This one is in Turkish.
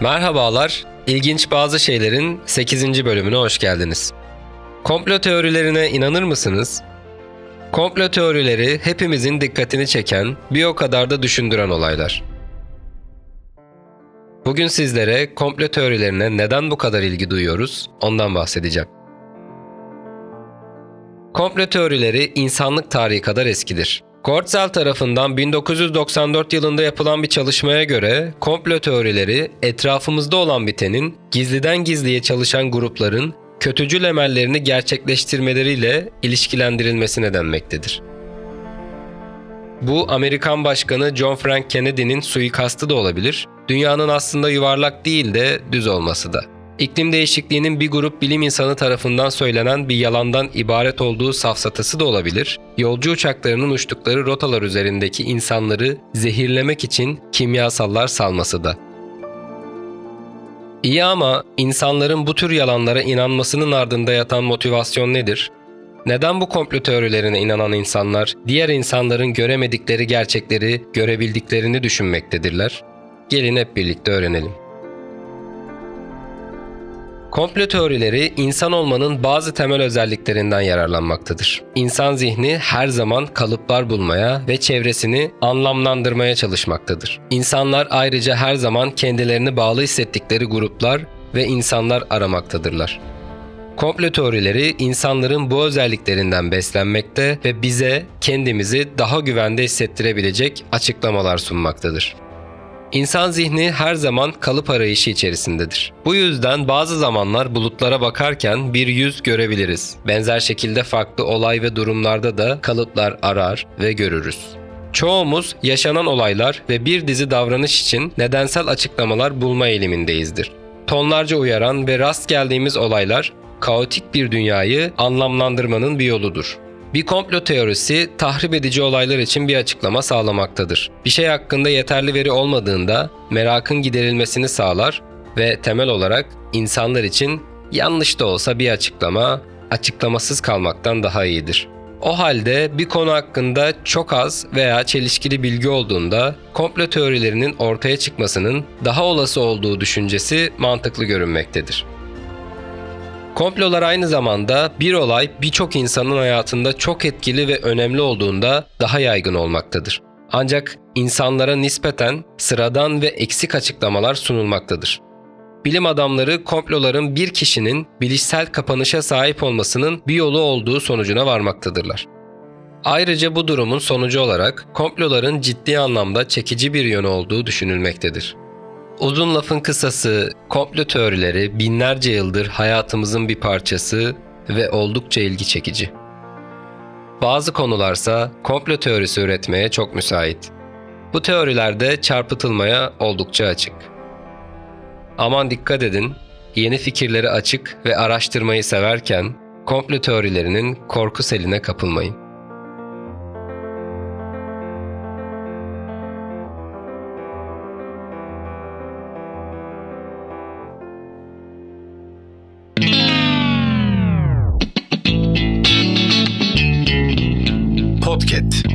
Merhabalar, İlginç Bazı Şeylerin 8. bölümüne hoş geldiniz. Komplo teorilerine inanır mısınız? Komplo teorileri hepimizin dikkatini çeken, bir o kadar da düşündüren olaylar. Bugün sizlere komplo teorilerine neden bu kadar ilgi duyuyoruz, ondan bahsedeceğim. Komplo teorileri insanlık tarihi kadar eskidir. Kortzel tarafından 1994 yılında yapılan bir çalışmaya göre komplo teorileri etrafımızda olan bitenin gizliden gizliye çalışan grupların kötücül emellerini gerçekleştirmeleriyle ilişkilendirilmesine denmektedir. Bu Amerikan Başkanı John Frank Kennedy'nin suikastı da olabilir, dünyanın aslında yuvarlak değil de düz olması da. İklim değişikliğinin bir grup bilim insanı tarafından söylenen bir yalandan ibaret olduğu safsatası da olabilir. Yolcu uçaklarının uçtukları rotalar üzerindeki insanları zehirlemek için kimyasallar salması da. İyi ama insanların bu tür yalanlara inanmasının ardında yatan motivasyon nedir? Neden bu komplo teorilerine inanan insanlar diğer insanların göremedikleri gerçekleri görebildiklerini düşünmektedirler? Gelin hep birlikte öğrenelim. Komplo teorileri insan olmanın bazı temel özelliklerinden yararlanmaktadır. İnsan zihni her zaman kalıplar bulmaya ve çevresini anlamlandırmaya çalışmaktadır. İnsanlar ayrıca her zaman kendilerini bağlı hissettikleri gruplar ve insanlar aramaktadırlar. Komplo teorileri insanların bu özelliklerinden beslenmekte ve bize kendimizi daha güvende hissettirebilecek açıklamalar sunmaktadır. İnsan zihni her zaman kalıp arayışı içerisindedir. Bu yüzden bazı zamanlar bulutlara bakarken bir yüz görebiliriz. Benzer şekilde farklı olay ve durumlarda da kalıplar arar ve görürüz. Çoğumuz yaşanan olaylar ve bir dizi davranış için nedensel açıklamalar bulma eğilimindeyizdir. Tonlarca uyaran ve rast geldiğimiz olaylar kaotik bir dünyayı anlamlandırmanın bir yoludur. Bir komplo teorisi tahrip edici olaylar için bir açıklama sağlamaktadır. Bir şey hakkında yeterli veri olmadığında merakın giderilmesini sağlar ve temel olarak insanlar için yanlış da olsa bir açıklama açıklamasız kalmaktan daha iyidir. O halde bir konu hakkında çok az veya çelişkili bilgi olduğunda komplo teorilerinin ortaya çıkmasının daha olası olduğu düşüncesi mantıklı görünmektedir. Komplolar aynı zamanda bir olay birçok insanın hayatında çok etkili ve önemli olduğunda daha yaygın olmaktadır. Ancak insanlara nispeten sıradan ve eksik açıklamalar sunulmaktadır. Bilim adamları komploların bir kişinin bilişsel kapanışa sahip olmasının bir yolu olduğu sonucuna varmaktadırlar. Ayrıca bu durumun sonucu olarak komploların ciddi anlamda çekici bir yönü olduğu düşünülmektedir. Uzun lafın kısası, komplo teorileri binlerce yıldır hayatımızın bir parçası ve oldukça ilgi çekici. Bazı konularsa komplo teorisi üretmeye çok müsait. Bu teorilerde çarpıtılmaya oldukça açık. Aman dikkat edin, yeni fikirleri açık ve araştırmayı severken komplo teorilerinin korku seline kapılmayın. Basket.